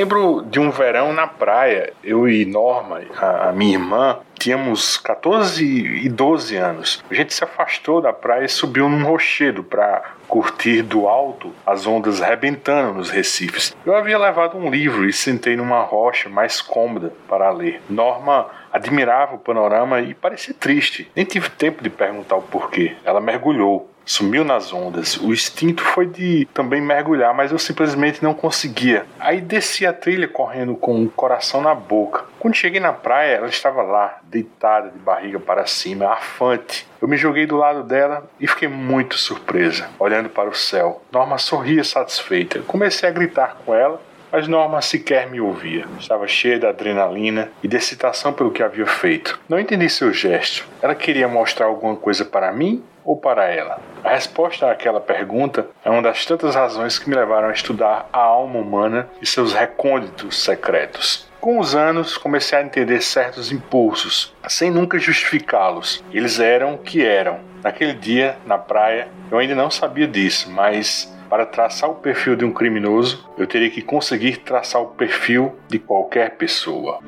Lembro de um verão na praia, eu e Norma, a, minha irmã, tínhamos 14 e 12 anos. A gente se afastou da praia e subiu num rochedo para curtir do alto as ondas rebentando nos recifes. Eu havia levado um livro e sentei numa rocha mais cômoda para ler. Norma admirava o panorama e parecia triste. Nem tive tempo de perguntar o porquê. Ela mergulhou sumiu nas ondas. O instinto foi de também mergulhar, mas eu simplesmente não conseguia. Aí desci a trilha correndo com o coração na boca. Quando cheguei na praia, ela estava lá, deitada de barriga para cima, afante. Eu me joguei do lado dela e fiquei muito surpresa, olhando para o céu. Norma sorria satisfeita. Comecei a gritar com ela, mas Norma sequer me ouvia. Estava cheia de adrenalina e de excitação pelo que havia feito. Não entendi seu gesto. Ela queria mostrar alguma coisa para mim ou para ela? A resposta àquela pergunta é uma das tantas razões que me levaram a estudar a alma humana e seus recônditos secretos. Com os anos, comecei a entender certos impulsos, sem nunca justificá-los. Eles eram o que eram. Naquele dia, na praia, eu ainda não sabia disso, mas para traçar o perfil de um criminoso, eu teria que conseguir traçar o perfil de qualquer pessoa.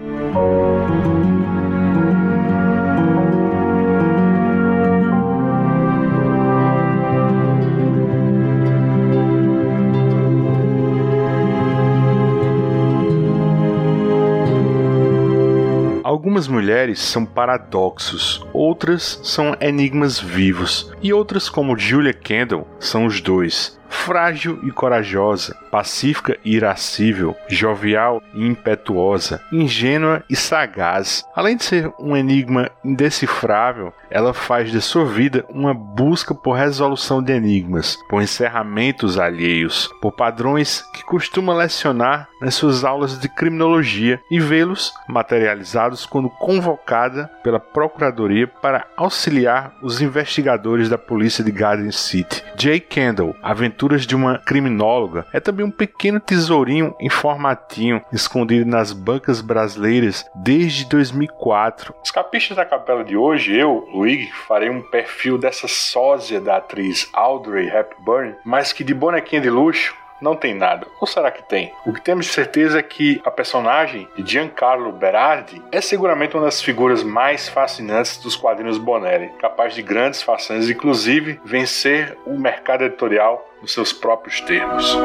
Algumas mulheres são paradoxos, outras são enigmas vivos, e outras, como Julia Kendall, são os dois frágil e corajosa, pacífica e irascível, jovial e impetuosa, ingênua e sagaz. Além de ser um enigma indecifrável, ela faz de sua vida uma busca por resolução de enigmas, por encerramentos alheios, por padrões que costuma lecionar nas suas aulas de criminologia e vê-los materializados quando convocada pela Procuradoria para auxiliar os investigadores da polícia de Garden City. Jay Kendall, Aventuras de uma Criminóloga, é também um pequeno tesourinho em formatinho escondido nas bancas brasileiras desde 2004. Os capistas da capela de hoje, eu, Luigi, farei um perfil dessa sósia da atriz Audrey Hepburn, mas que de bonequinha de luxo não tem nada. Ou será que tem? O que temos de certeza é que a personagem de Giancarlo Berardi é seguramente uma das figuras mais fascinantes dos quadrinhos Bonelli, capaz de grandes façanhas, inclusive vencer o mercado editorial nos seus próprios termos.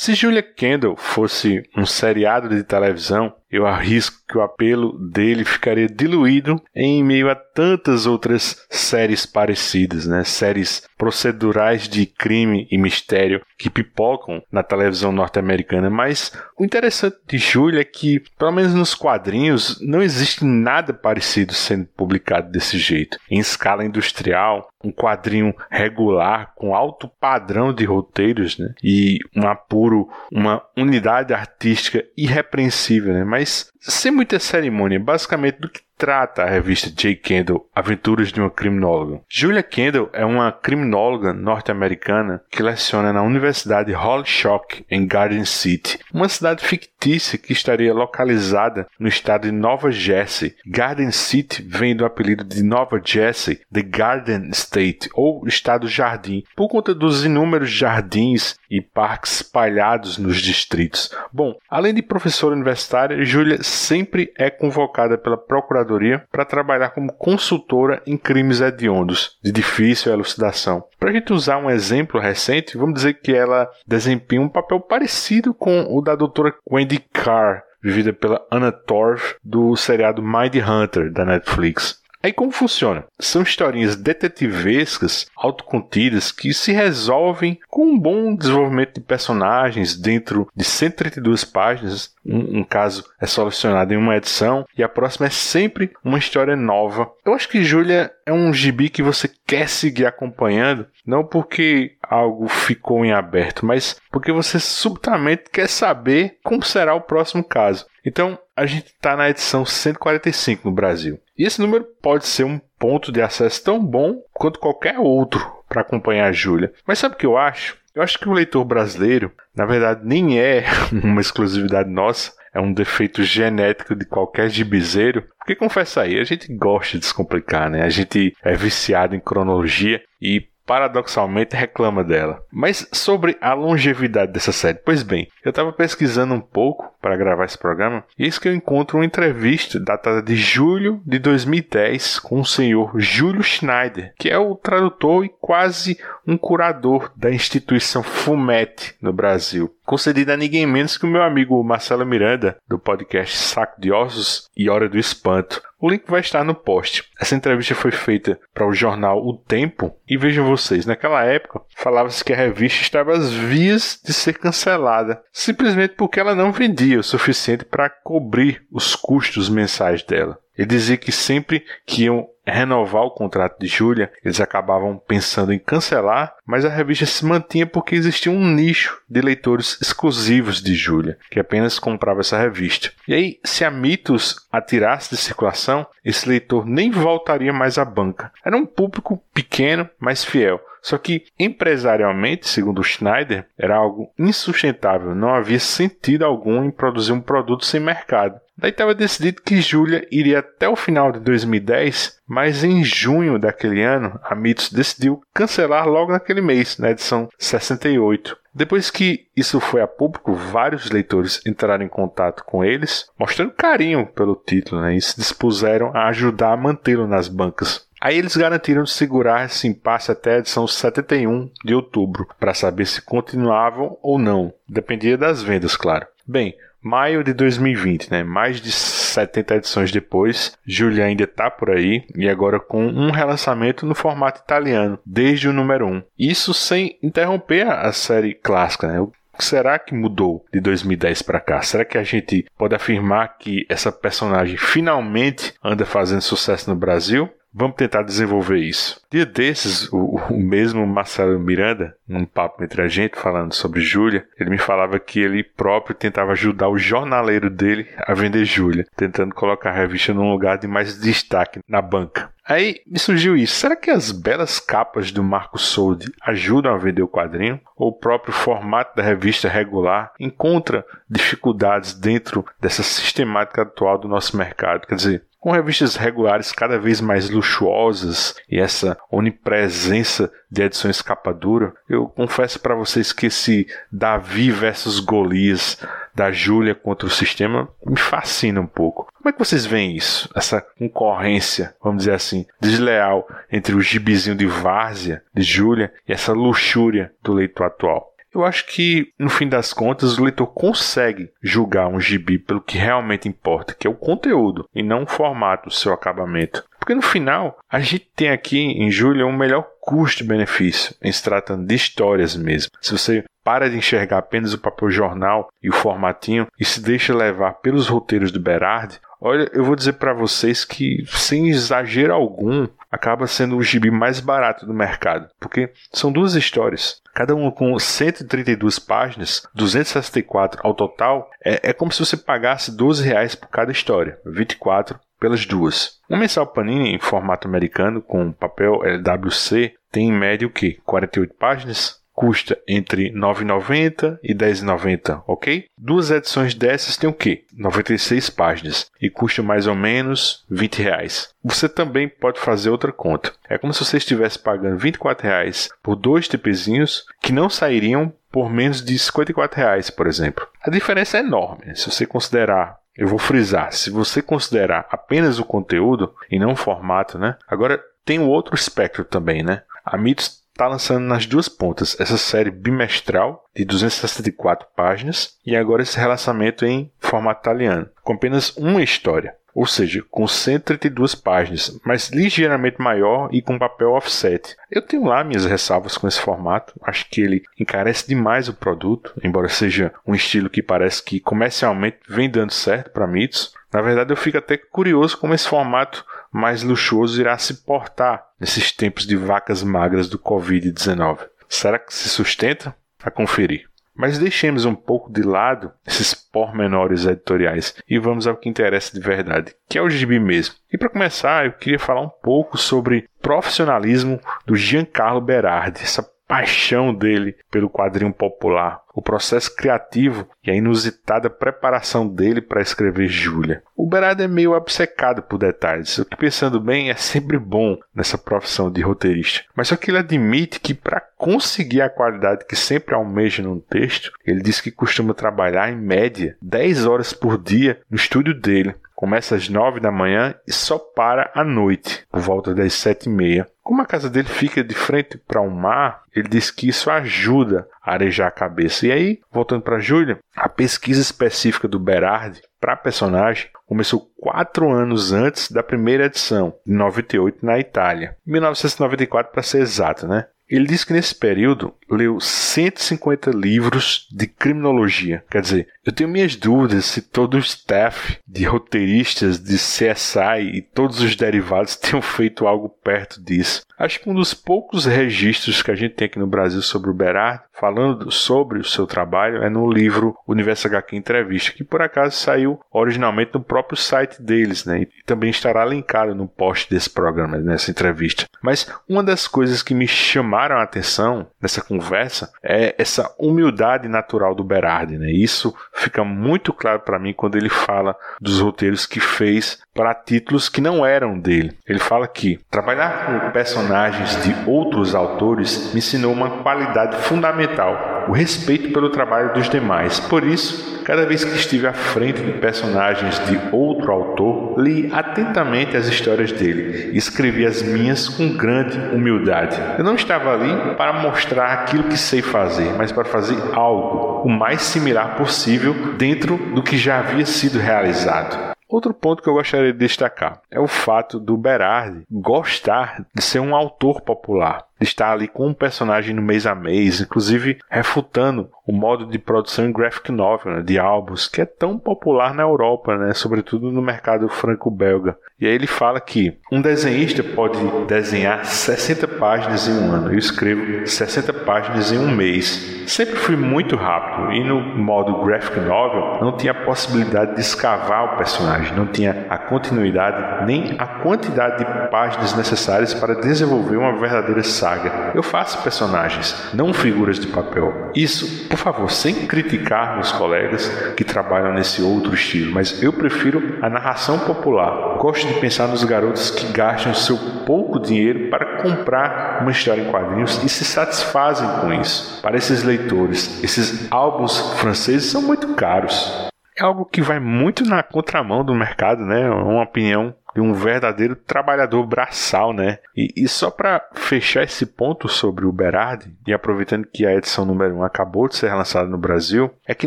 Se Julia Kendall fosse um seriado de televisão, eu arrisco que o apelo dele ficaria diluído em meio a tantas outras séries parecidas, né? Séries procedurais de crime e mistério que pipocam na televisão norte-americana. Mas o interessante de Julia é que, pelo menos nos quadrinhos, não existe nada parecido sendo publicado desse jeito. Em escala industrial, um quadrinho regular com alto padrão de roteiros, né? E um apuro, uma unidade artística irrepreensível, né? Mas sem muita cerimônia, basicamente do que trata a revista J. Kendall, Aventuras de uma Criminóloga. Julia Kendall é uma criminóloga norte-americana que leciona na Universidade Holyoke, em Garden City, uma cidade fictícia que estaria localizada no estado de Nova Jersey. Garden City vem do apelido de Nova Jersey, The Garden State, ou Estado Jardim, por conta dos inúmeros jardins e parques espalhados nos distritos. Bom, além de professora universitária, Julia sempre é convocada pela Procuradoria Para trabalhar como consultora em crimes hediondos de difícil elucidação. Para a gente usar um exemplo recente, vamos dizer que ela desempenha um papel parecido com o da doutora Wendy Carr, vivida pela Anna Torv do seriado Mind Hunter da Netflix. Aí como funciona? São historinhas detetivescas, autocontidas, que se resolvem com um bom desenvolvimento de personagens dentro de 132 páginas. Um, um, caso é solucionado em uma edição e a próxima é sempre uma história nova. Eu acho que Júlia é um gibi que você quer seguir acompanhando, não porque algo ficou em aberto, mas porque você subitamente quer saber como será o próximo caso. Então, a gente está na edição 145 no Brasil. E esse número pode ser um ponto de acesso tão bom quanto qualquer outro para acompanhar a Júlia. Mas sabe o que eu acho? Eu acho que o leitor brasileiro, na verdade, nem é uma exclusividade nossa, é um defeito genético de qualquer gibizeiro. Porque confessa aí, a gente gosta de descomplicar, né? A gente é viciado em cronologia e paradoxalmente reclama dela. Mas sobre a longevidade dessa série, pois bem, eu estava pesquisando um pouco para gravar esse programa e eis que eu encontro uma entrevista datada de julho de 2010 com o senhor Júlio Schneider, que é o tradutor e quase um curador da instituição FUMET no Brasil, concedida a ninguém menos que o meu amigo Marcelo Miranda, do podcast Saco de Ossos e Hora do Espanto. O link vai estar no post. Essa entrevista foi feita para o jornal O Tempo e vejam vocês, naquela época falava-se que a revista estava às vias de ser cancelada, simplesmente porque ela não vendia o suficiente para cobrir os custos mensais dela. Ele dizia que sempre que iam renovar o contrato de Julia, eles acabavam pensando em cancelar, mas a revista se mantinha porque existia um nicho de leitores exclusivos de Julia, que apenas comprava essa revista. E aí, se a Mitos atirasse de circulação, esse leitor nem voltaria mais à banca. Era um público pequeno, mas fiel. Só que, empresarialmente, segundo Schneider, era algo insustentável, não havia sentido algum em produzir um produto sem mercado. Daí estava decidido que Julia iria até o final de 2010, mas em junho daquele ano, a Mitos decidiu cancelar logo naquele mês, na edição 68. Depois que isso foi a público, vários leitores entraram em contato com eles, mostrando carinho pelo título né, e se dispuseram a ajudar a mantê-lo nas bancas. Aí eles garantiram segurar esse impasse até a edição 71 de outubro, para saber se continuavam ou não. Dependia das vendas, claro. Bem, maio de 2020, né? Mais de 70 edições depois, Julia ainda está por aí e agora com um relançamento no formato italiano, desde o número 1. Isso sem interromper a série clássica, né? Que será que mudou de 2010 para cá? Será que a gente pode afirmar que essa personagem finalmente anda fazendo sucesso no Brasil? Vamos tentar desenvolver isso. Dia desses, o, o, mesmo Marcelo Miranda, num papo entre a gente, falando sobre Júlia, ele me falava que ele próprio tentava ajudar o jornaleiro dele a vender Júlia, tentando colocar a revista num lugar de mais destaque na banca. Aí me surgiu isso. Será que as belas capas do Marco Soldi ajudam a vender o quadrinho? Ou o próprio formato da revista regular encontra dificuldades dentro dessa sistemática atual do nosso mercado? Quer dizer, com revistas regulares cada vez mais luxuosas e essa onipresença de edições capa dura, eu confesso para vocês que esse Davi versus Golias da Júlia contra o sistema me fascina um pouco. Como é que vocês veem isso? Essa concorrência, vamos dizer assim, desleal entre o gibizinho de várzea de Júlia e essa luxúria do leitor atual. Eu acho que, no fim das contas, o leitor consegue julgar um gibi pelo que realmente importa, que é o conteúdo, e não o formato, o seu acabamento. Porque no final, a gente tem aqui em Júlia um melhor custo-benefício, em se tratando de histórias mesmo. Se você para de enxergar apenas o papel jornal e o formatinho e se deixa levar pelos roteiros do Berardi, olha, eu vou dizer para vocês que, sem exagero algum, acaba sendo o gibi mais barato do mercado, porque são duas histórias, cada uma com 132 páginas, 264 ao total, é, é como se você pagasse 12 reais por cada história, 24 pelas duas. Um mensal Panini em formato americano com papel LWC tem em média o que? 48 páginas? custa entre 9,90 e 10,90, ok? Duas edições dessas tem o quê? 96 páginas e custa mais ou menos 20 reais. Você também pode fazer outra conta. É como se você estivesse pagando 24 reais por dois tipezinhos que não sairiam por menos de 54 reais, por exemplo. A diferença é enorme. Se você considerar eu vou frisar, se você considerar apenas o conteúdo e não o formato, né? Agora tem o outro espectro também, né? A Mitos está lançando nas duas pontas essa série bimestral de 264 páginas e agora esse relançamento em formato italiano, com apenas uma história, ou seja, com 132 páginas, mas ligeiramente maior e com papel offset. Eu tenho lá minhas ressalvas com esse formato, acho que ele encarece demais o produto, embora seja um estilo que parece que comercialmente vem dando certo para mitos. Na verdade, eu fico até curioso como esse formato mais luxuoso irá se portar nesses tempos de vacas magras do Covid-19. Será que se sustenta? A conferir. Mas deixemos um pouco de lado esses pormenores editoriais e vamos ao que interessa de verdade, que é o gibi mesmo. E para começar, eu queria falar um pouco sobre profissionalismo do Giancarlo Berardi, essa paixão dele pelo quadrinho popular, o processo criativo e a inusitada preparação dele para escrever Júlia. O Berardo é meio obcecado por detalhes, o que pensando bem é sempre bom nessa profissão de roteirista. Mas só que ele admite que para conseguir a qualidade que sempre almeja num texto, ele diz que costuma trabalhar em média 10 horas por dia no estúdio dele. Começa às 9 da manhã e só para à noite, por volta das 7 e meia. Como a casa dele fica de frente para um mar, ele diz que isso ajuda a arejar a cabeça. E aí, voltando para Júlia, a pesquisa específica do Berardi para a personagem começou quatro anos antes da primeira edição, de 98, na Itália. 1994 para ser exato, né? Ele diz que nesse período leu 150 livros de criminologia. Quer dizer, eu tenho minhas dúvidas se todo o staff de roteiristas de CSI e todos os derivados tenham feito algo perto disso. Acho que um dos poucos registros que a gente tem aqui no Brasil sobre o Berard, falando sobre o seu trabalho, é no livro Universo HQ Entrevista, que por acaso saiu originalmente no próprio site deles, né? E também estará linkado no post desse programa, nessa entrevista. Mas uma das coisas que me chamaram a atenção nessa conversa é essa humildade natural do Berardi, né? Isso fica muito claro para mim quando ele fala dos roteiros que fez para títulos que não eram dele. Ele fala que trabalhar com personagens de outros autores me ensinou uma qualidade fundamental, o respeito pelo trabalho dos demais. Por isso, cada vez que estive à frente de personagens de outro autor, li atentamente as histórias dele e escrevi as minhas com grande humildade. Eu não estava ali para mostrar aquilo que sei fazer, mas para fazer algo o mais similar possível dentro do que já havia sido realizado. Outro ponto que eu gostaria de destacar é o fato do Berardi gostar de ser um autor popular de estar ali com um personagem no mês a mês, inclusive refutando o modo de produção em graphic novel, né, de álbuns, que é tão popular na Europa, né, sobretudo no mercado franco-belga. E aí ele fala que um desenhista pode desenhar 60 páginas em um ano. Eu escrevo 60 páginas em um mês. Sempre fui muito rápido e no modo graphic novel não tinha a possibilidade de escavar o personagem, não tinha a continuidade nem a quantidade de páginas necessárias para desenvolver uma verdadeira saga saga. Eu faço personagens, não figuras de papel. Isso, por favor, sem criticar meus colegas que trabalham nesse outro estilo, mas eu prefiro a narração popular. Gosto de pensar nos garotos que gastam seu pouco dinheiro para comprar uma história em quadrinhos e se satisfazem com isso. Para esses leitores, esses álbuns franceses são muito caros. É algo que vai muito na contramão do mercado, né? Uma opinião de um verdadeiro trabalhador braçal, né? E, e só para fechar esse ponto sobre o Berardi, e aproveitando que a edição número 1 acabou de ser lançada no Brasil, é que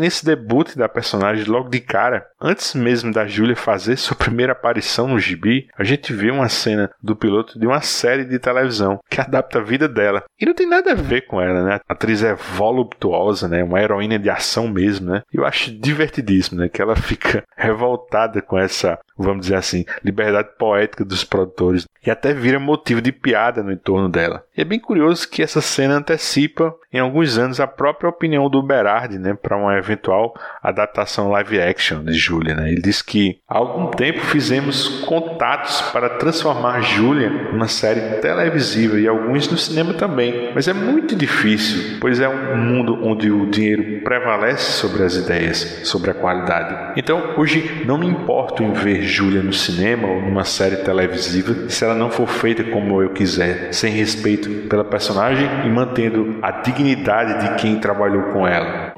nesse debut da personagem, logo de cara, antes mesmo da Julia fazer sua primeira aparição no gibi, a gente vê uma cena do piloto de uma série de televisão que adapta a vida dela. E não tem nada a ver com ela, né? A atriz é voluptuosa, né? Uma heroína de ação mesmo, né? E eu acho divertidíssimo, né? Que ela fica revoltada com essa vamos dizer assim, liberdade poética dos produtores e até vira motivo de piada no entorno dela. E é bem curioso que essa cena antecipa em alguns anos a própria opinião do Berardi, né, para uma eventual adaptação live action de Julia, né? Ele diz que há algum tempo fizemos contatos para transformar Julia numa série televisiva e alguns no cinema também, mas é muito difícil, pois é um mundo onde o dinheiro prevalece sobre as ideias, sobre a qualidade. Então, hoje não me importo em ver Julia no cinema ou numa série televisiva se ela não for feita como eu quiser, sem respeito pela personagem e mantendo a dignidade de quem trabalhou com ela.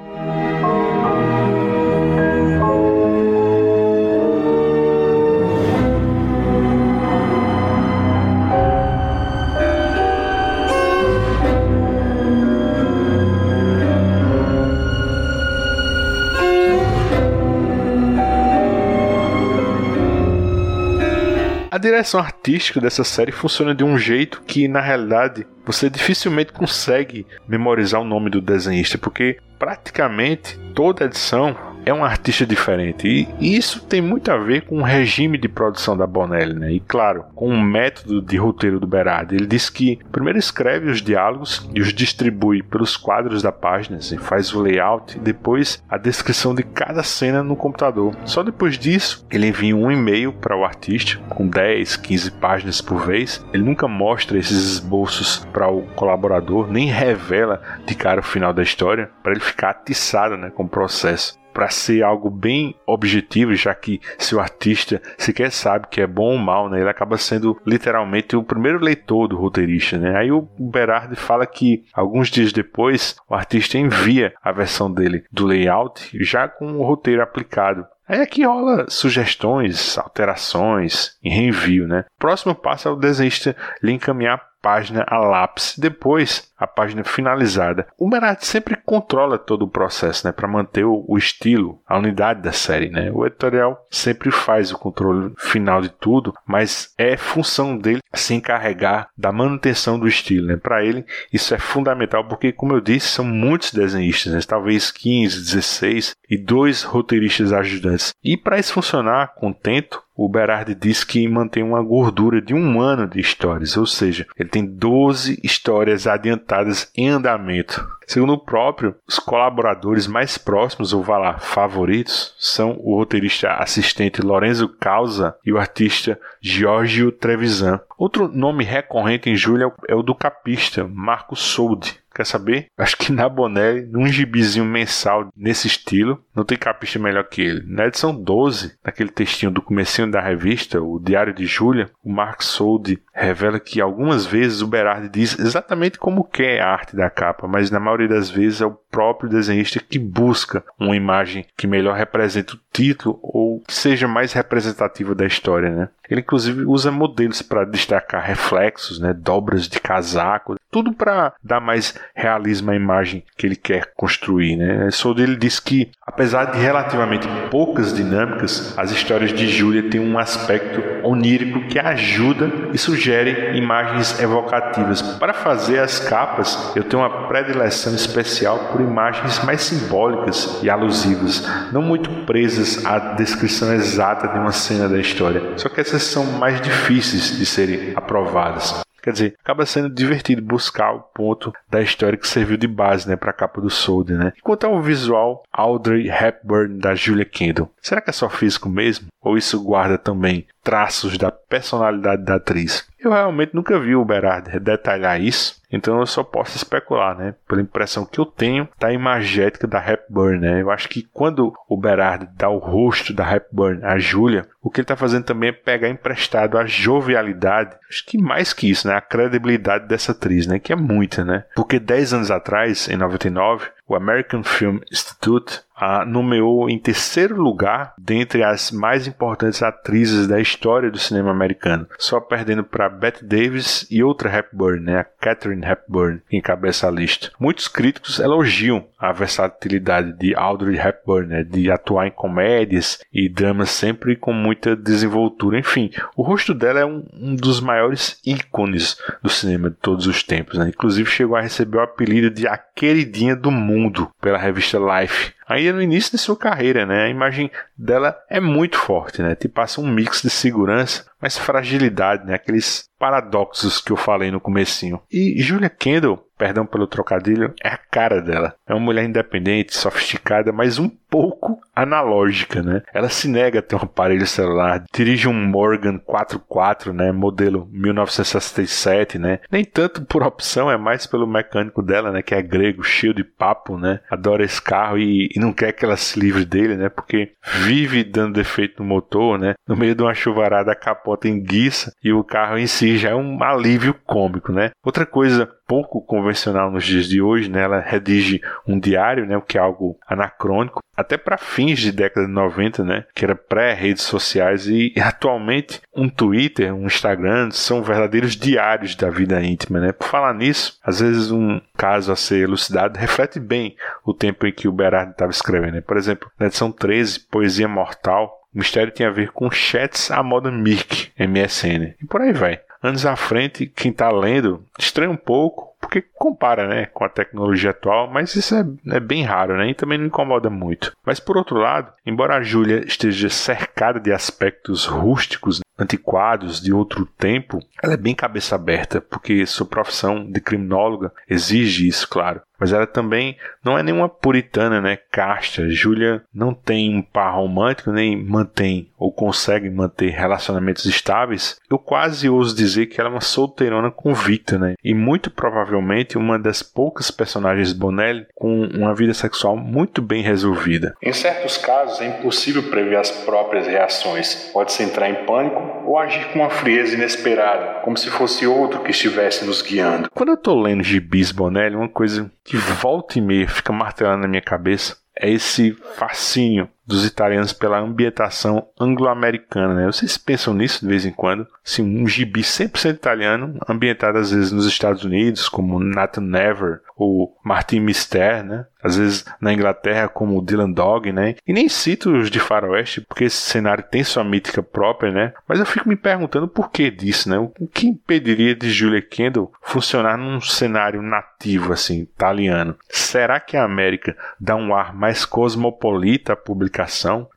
A direção artística dessa série funciona de um jeito que, na realidade, você dificilmente consegue memorizar o nome do desenhista, porque praticamente toda edição é um artista diferente. E isso tem muito a ver com o regime de produção da Bonelli, né? E claro, com o método de roteiro do Berardi. Ele diz que primeiro escreve os diálogos e os distribui pelos quadros da página, assim, faz o layout e depois a descrição de cada cena no computador. Só depois disso, ele envia um e-mail para o artista com 10, 15 páginas por vez. Ele nunca mostra esses esboços para o colaborador, nem revela de cara o final da história, para ele ficar atiçado né, com o processo para ser algo bem objetivo, já que se o artista sequer sabe que é bom ou mal, né, ele acaba sendo literalmente o primeiro leitor do roteirista. Né? Aí o Berardi fala que alguns dias depois o artista envia a versão dele do layout já com o roteiro aplicado. Aí aqui rola sugestões, alterações e reenvio, né? O próximo passo é o desenhista lhe encaminhar página a lápis, depois a página finalizada. O Merat sempre controla todo o processo, né, para manter o, o, estilo, a unidade da série, né? O editorial sempre faz o controle final de tudo, mas é função dele se encarregar da manutenção do estilo, né? Para ele isso é fundamental porque, como eu disse, são muitos desenhistas, né? talvez 15, 16 e dois roteiristas ajudantes. E para isso funcionar contento, o Berardi diz que mantém uma gordura de um ano de histórias, ou seja, ele tem 12 histórias adiantadas em andamento. Segundo o próprio, os colaboradores mais próximos, ou vá lá, favoritos, são o roteirista assistente Lorenzo Causa e o artista Giorgio Trevisan. Outro nome recorrente em julho é o do capista Marco Soldi, Quer saber? Acho que na Bonelli, num gibizinho mensal nesse estilo, não tem capista melhor que ele. Na edição 12, naquele textinho do comecinho da revista, o Diário de Júlia, o Mark Soldi revela que algumas vezes o Berardi diz exatamente como quer a arte da capa, mas na maioria das vezes é o próprio desenhista que busca uma imagem que melhor represente o título ou que seja mais representativa da história, né? Ele inclusive usa modelos para destacar reflexos, né, dobras de casaco, tudo para dar mais realismo à imagem que ele quer construir. Né? Sold ele diz que, apesar de relativamente poucas dinâmicas, as histórias de Júlia têm um aspecto onírico que ajuda e sugere imagens evocativas. Para fazer as capas, eu tenho uma predileção especial por imagens mais simbólicas e alusivas, não muito presas à descrição exata de uma cena da história. Só que essas são mais difíceis de serem aprovadas. Quer dizer, acaba sendo divertido buscar o ponto da história que serviu de base né, para a capa do Soldier. Né? Quanto ao visual, Audrey Hepburn da Julia Kendall. Será que é só físico mesmo? Ou isso guarda também traços da personalidade da atriz? Eu realmente nunca vi o Berard detalhar isso, então eu só posso especular, né? Pela impressão que eu tenho da imagética da Hepburn, né? Eu acho que quando o Berard dá o rosto da Hepburn à Julia, o que ele está fazendo também é pegar emprestado a jovialidade, acho que mais que isso, né? A credibilidade dessa atriz, né? Que é muita, né? Porque 10 anos atrás, em 99, o American Film Institute a nomeou em terceiro lugar dentre as mais importantes atrizes da história do cinema americano, só perdendo para Bette Davis e outra Hepburn, né, a Catherine Hepburn, que encabeça a lista. Muitos críticos elogiam a versatilidade de Audrey Hepburn, né, de atuar em comédias e dramas sempre com muita desenvoltura. Enfim, o rosto dela é um, um dos maiores ícones do cinema de todos os tempos. Né? Inclusive chegou a receber o apelido de a queridinha do mundo pela revista Life ainda no início de sua carreira, né? A imagem dela é muito forte, né? Te passa um mix de segurança, mas fragilidade, né? Aqueles paradoxos que eu falei no comecinho. E Julia Kendall, perdão pelo trocadilho, é a cara dela. É uma mulher independente, sofisticada, mas um pouco analógica, né? Ela se nega a ter um aparelho celular, dirige um Morgan 44, né, modelo 1967, né? Nem tanto por opção, é mais pelo mecânico dela, né, que é grego, cheio de papo, né? Adora esse carro e, e não quer que ela se livre dele, né? Porque vive dando defeito no motor, né? No meio de uma chuvarada a capota enguiça e o carro em si já é um alívio cômico, né? Outra coisa pouco convencional nos dias de hoje, né? Ela redige um diário, né? O que é algo anacrônico, até para fins de década de 90, né? Que era pré-redes sociais e, atualmente um Twitter, um Instagram são verdadeiros diários da vida íntima, né? Por falar nisso, às vezes um caso a ser elucidado reflete bem o tempo em que o Berardi estava escrevendo. Né? Por exemplo, na edição 13, Poesia Mortal, o mistério tinha a ver com chats à moda Mirk, MSN. E por aí vai. Anos à frente, quem está lendo estranha um pouco, porque compara, né, com a tecnologia atual, mas isso é, é bem raro, né, e também não incomoda muito. Mas por outro lado, embora a Júlia esteja cercada de aspectos rústicos, antiquados de outro tempo, ela é bem cabeça aberta, porque sua profissão de criminóloga exige isso, claro. Mas ela também não é nenhuma puritana, né? Casta. Júlia não tem um par romântico, nem mantém ou consegue manter relacionamentos estáveis. Eu quase ouso dizer que ela é uma solteirona convicta, né? E muito provavelmente uma das poucas personagens Bonelli com uma vida sexual muito bem resolvida. Em certos casos é impossível prever as próprias reações. Pode-se entrar em pânico ou agir com uma frieza inesperada, como se fosse outro que estivesse nos guiando. Quando eu tô lendo Gibis Bonelli, uma coisa que volta e meia fica martelando na minha cabeça é esse fascínio dos italianos pela ambientação anglo-americana. Né? Vocês pensam nisso de vez em quando? Assim, um gibi 100% italiano, ambientado às vezes nos Estados Unidos, como Nathan Never ou Martin Mister, né? às vezes na Inglaterra, como Dylan Dog, né? E nem cito os de faroeste, porque esse cenário tem sua mítica própria, né? Mas eu fico me perguntando por que disso, né? O que impediria de Julia Kendall funcionar num cenário nativo, assim, italiano? Será que a América dá um ar mais cosmopolita à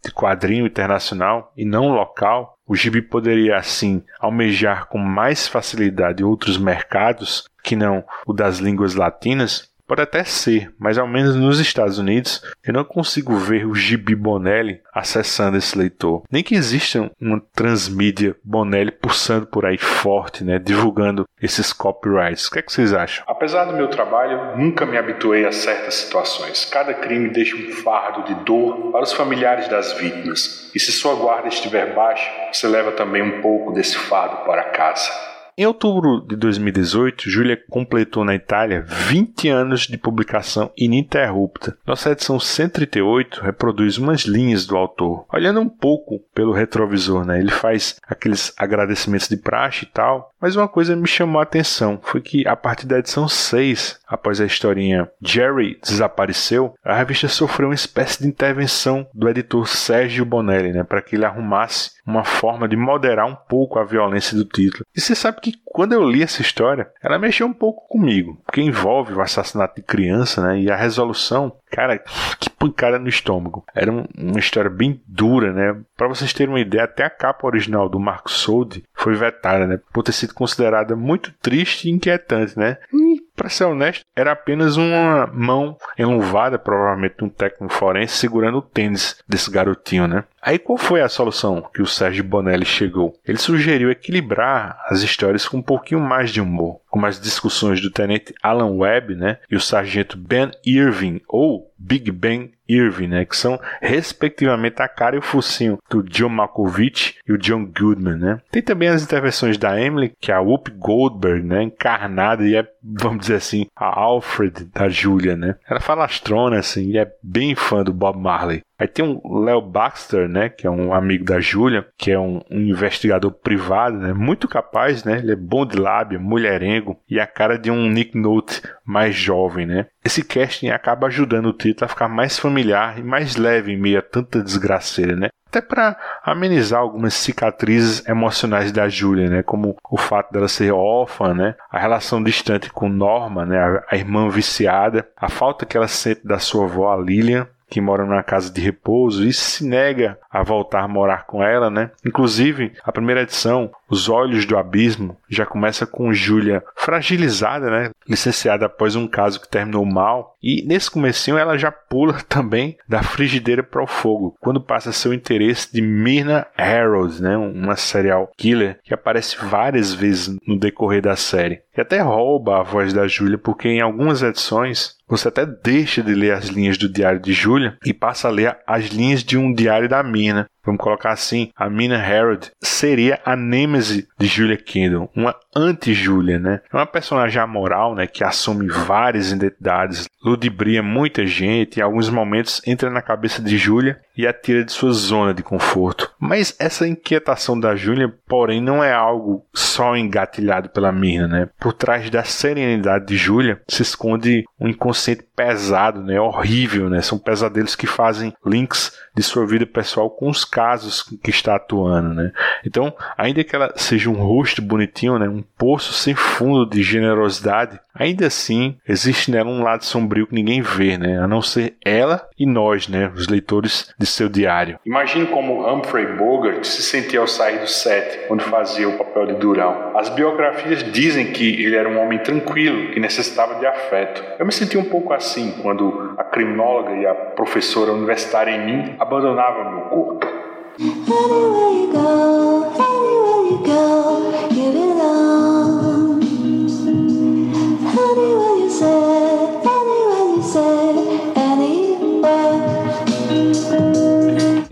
de quadrinho internacional e não local? O gibi poderia, assim, almejar com mais facilidade outros mercados que não o das línguas latinas? Pode até ser, mas ao menos nos Estados Unidos eu não consigo ver o Gibi Bonelli acessando esse leitor. Nem que exista uma transmídia Bonelli pulsando por aí forte, né, divulgando esses copyrights. O que, é que vocês acham? Apesar do meu trabalho, nunca me habituei a certas situações. Cada crime deixa um fardo de dor para os familiares das vítimas. E se sua guarda estiver baixa, você leva também um pouco desse fardo para casa. Em outubro de 2018, Júlia completou na Itália 20 anos de publicação ininterrupta. Nossa edição 138 reproduz umas linhas do autor. Olhando um pouco pelo retrovisor, né? ele faz aqueles agradecimentos de praxe e tal, mas uma coisa me chamou a atenção, foi que a partir da edição 6, após a historinha Jerry desapareceu, a revista sofreu uma espécie de intervenção do editor Sérgio Bonelli, né, para que ele arrumasse uma forma de moderar um pouco a violência do título. E você sabe que quando eu li essa história, ela mexeu um pouco comigo, porque envolve o assassinato de criança, né? E a resolução, cara, que pancada no estômago. Era um, uma história bem dura, né? Para vocês terem uma ideia, até a capa original do Marco Sold foi vetada, né? Por ter sido considerada muito triste e inquietante, né? E para ser honesto, era apenas uma mão enluvada, provavelmente um técnico forense, segurando o tênis desse garotinho, né? Aí qual foi a solução que o Sérgio Bonelli chegou? Ele sugeriu equilibrar as histórias com um pouquinho mais de humor, como as discussões do tenente Alan Webb, né, e o sargento Ben Irving ou Big Ben Irving, né, que são respectivamente a cara e o focinho do John Malkovich e o John Goodman, né. Tem também as intervenções da Emily, que é a Whoopi Goldberg, né, encarnada e é, vamos dizer assim, a Alfred da Julia, né. Ela fala astrona, assim, e é bem fã do Bob Marley. Aí tem um Léo Baxter, né, que é um amigo da Julia, que é um, um, investigador privado, né, muito capaz, né, ele é bom de lábia, mulherengo e a cara de um Nick Note mais jovem, né. Esse casting acaba ajudando o título a ficar mais familiar e mais leve em meio a tanta desgraceira, né. Até para amenizar algumas cicatrizes emocionais da Julia, né, como o fato dela ser órfã, né, a relação distante com Norma, né, a, a irmã viciada, a falta que ela sente da sua avó, a Lilian, que mora numa casa de repouso e se nega a voltar a morar com ela, né? Inclusive, a primeira edição, Os Olhos do Abismo, já começa com Júlia fragilizada, né? Licenciada após um caso que terminou mal. E nesse comecinho ela já pula também da frigideira para o fogo, quando passa seu interesse de Myrna Harold, né? Uma serial killer que aparece várias vezes no decorrer da série. E até rouba a voz da Júlia, porque em algumas edições você até deixa de ler as linhas do diário de Julia e passa a ler as linhas de um diário da Mina. Vamos colocar assim, a Mina Harold seria a nêmese de Julia Kendall, uma anti-Julia, né? É uma personagem amoral, né, que assume várias identidades, ludibria muita gente, em alguns momentos entra na cabeça de Julia e a tira de sua zona de conforto. Mas essa inquietação da Julia, porém, não é algo só engatilhado pela Mina, né? Por trás da serenidade de Julia se esconde um inconsciente pesado, né, horrível, né? São pesadelos que fazem links de sua vida pessoal com os casos que está atuando, né? Então, ainda que ela seja um rosto bonitinho, né, um poço sem fundo de generosidade, ainda assim existe nela um lado sombrio que ninguém vê, né? A não ser ela e nós, né, os leitores de seu diário. Imagine como Humphrey Bogart se sentia ao sair do set, quando fazia o papel de Durão. As biografias dizem que ele era um homem tranquilo, que necessitava de afeto. Eu me senti um pouco assim quando a criminóloga e a professora universitária em mim abandonavam meu corpo. Anywhere you go, anywhere you go,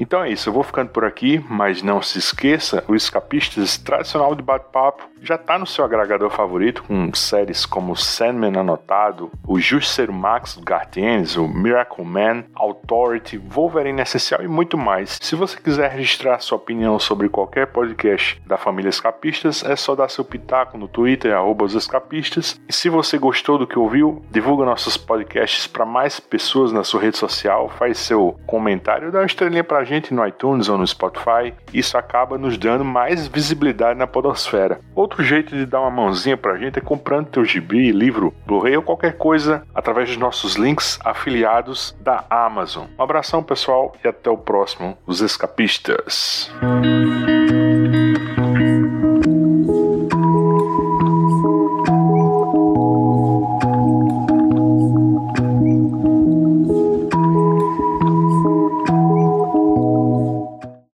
Então é isso, eu vou ficando por aqui, mas não se esqueça, o Escapistas tradicional de bate-papo já está no seu agregador favorito, com séries como Sandman Anotado, o Justiceiro Max Gartienes, o Miracle Man, Authority, Wolverine Essencial e muito mais. Se você quiser registrar sua opinião sobre qualquer podcast da família Escapistas, é só dar seu pitaco no Twitter, arroba escapistas. E se você gostou do que ouviu, divulga nossos podcasts para mais pessoas na sua rede social, faz seu comentário, dá uma estrelinha pra gente gente no iTunes ou no Spotify, isso acaba nos dando mais visibilidade na podosfera. Outro jeito de dar uma mãozinha pra gente é comprando teu gibi, livro, Blu-ray ou qualquer coisa através dos nossos links afiliados da Amazon. Um abração pessoal e até o próximo, os escapistas.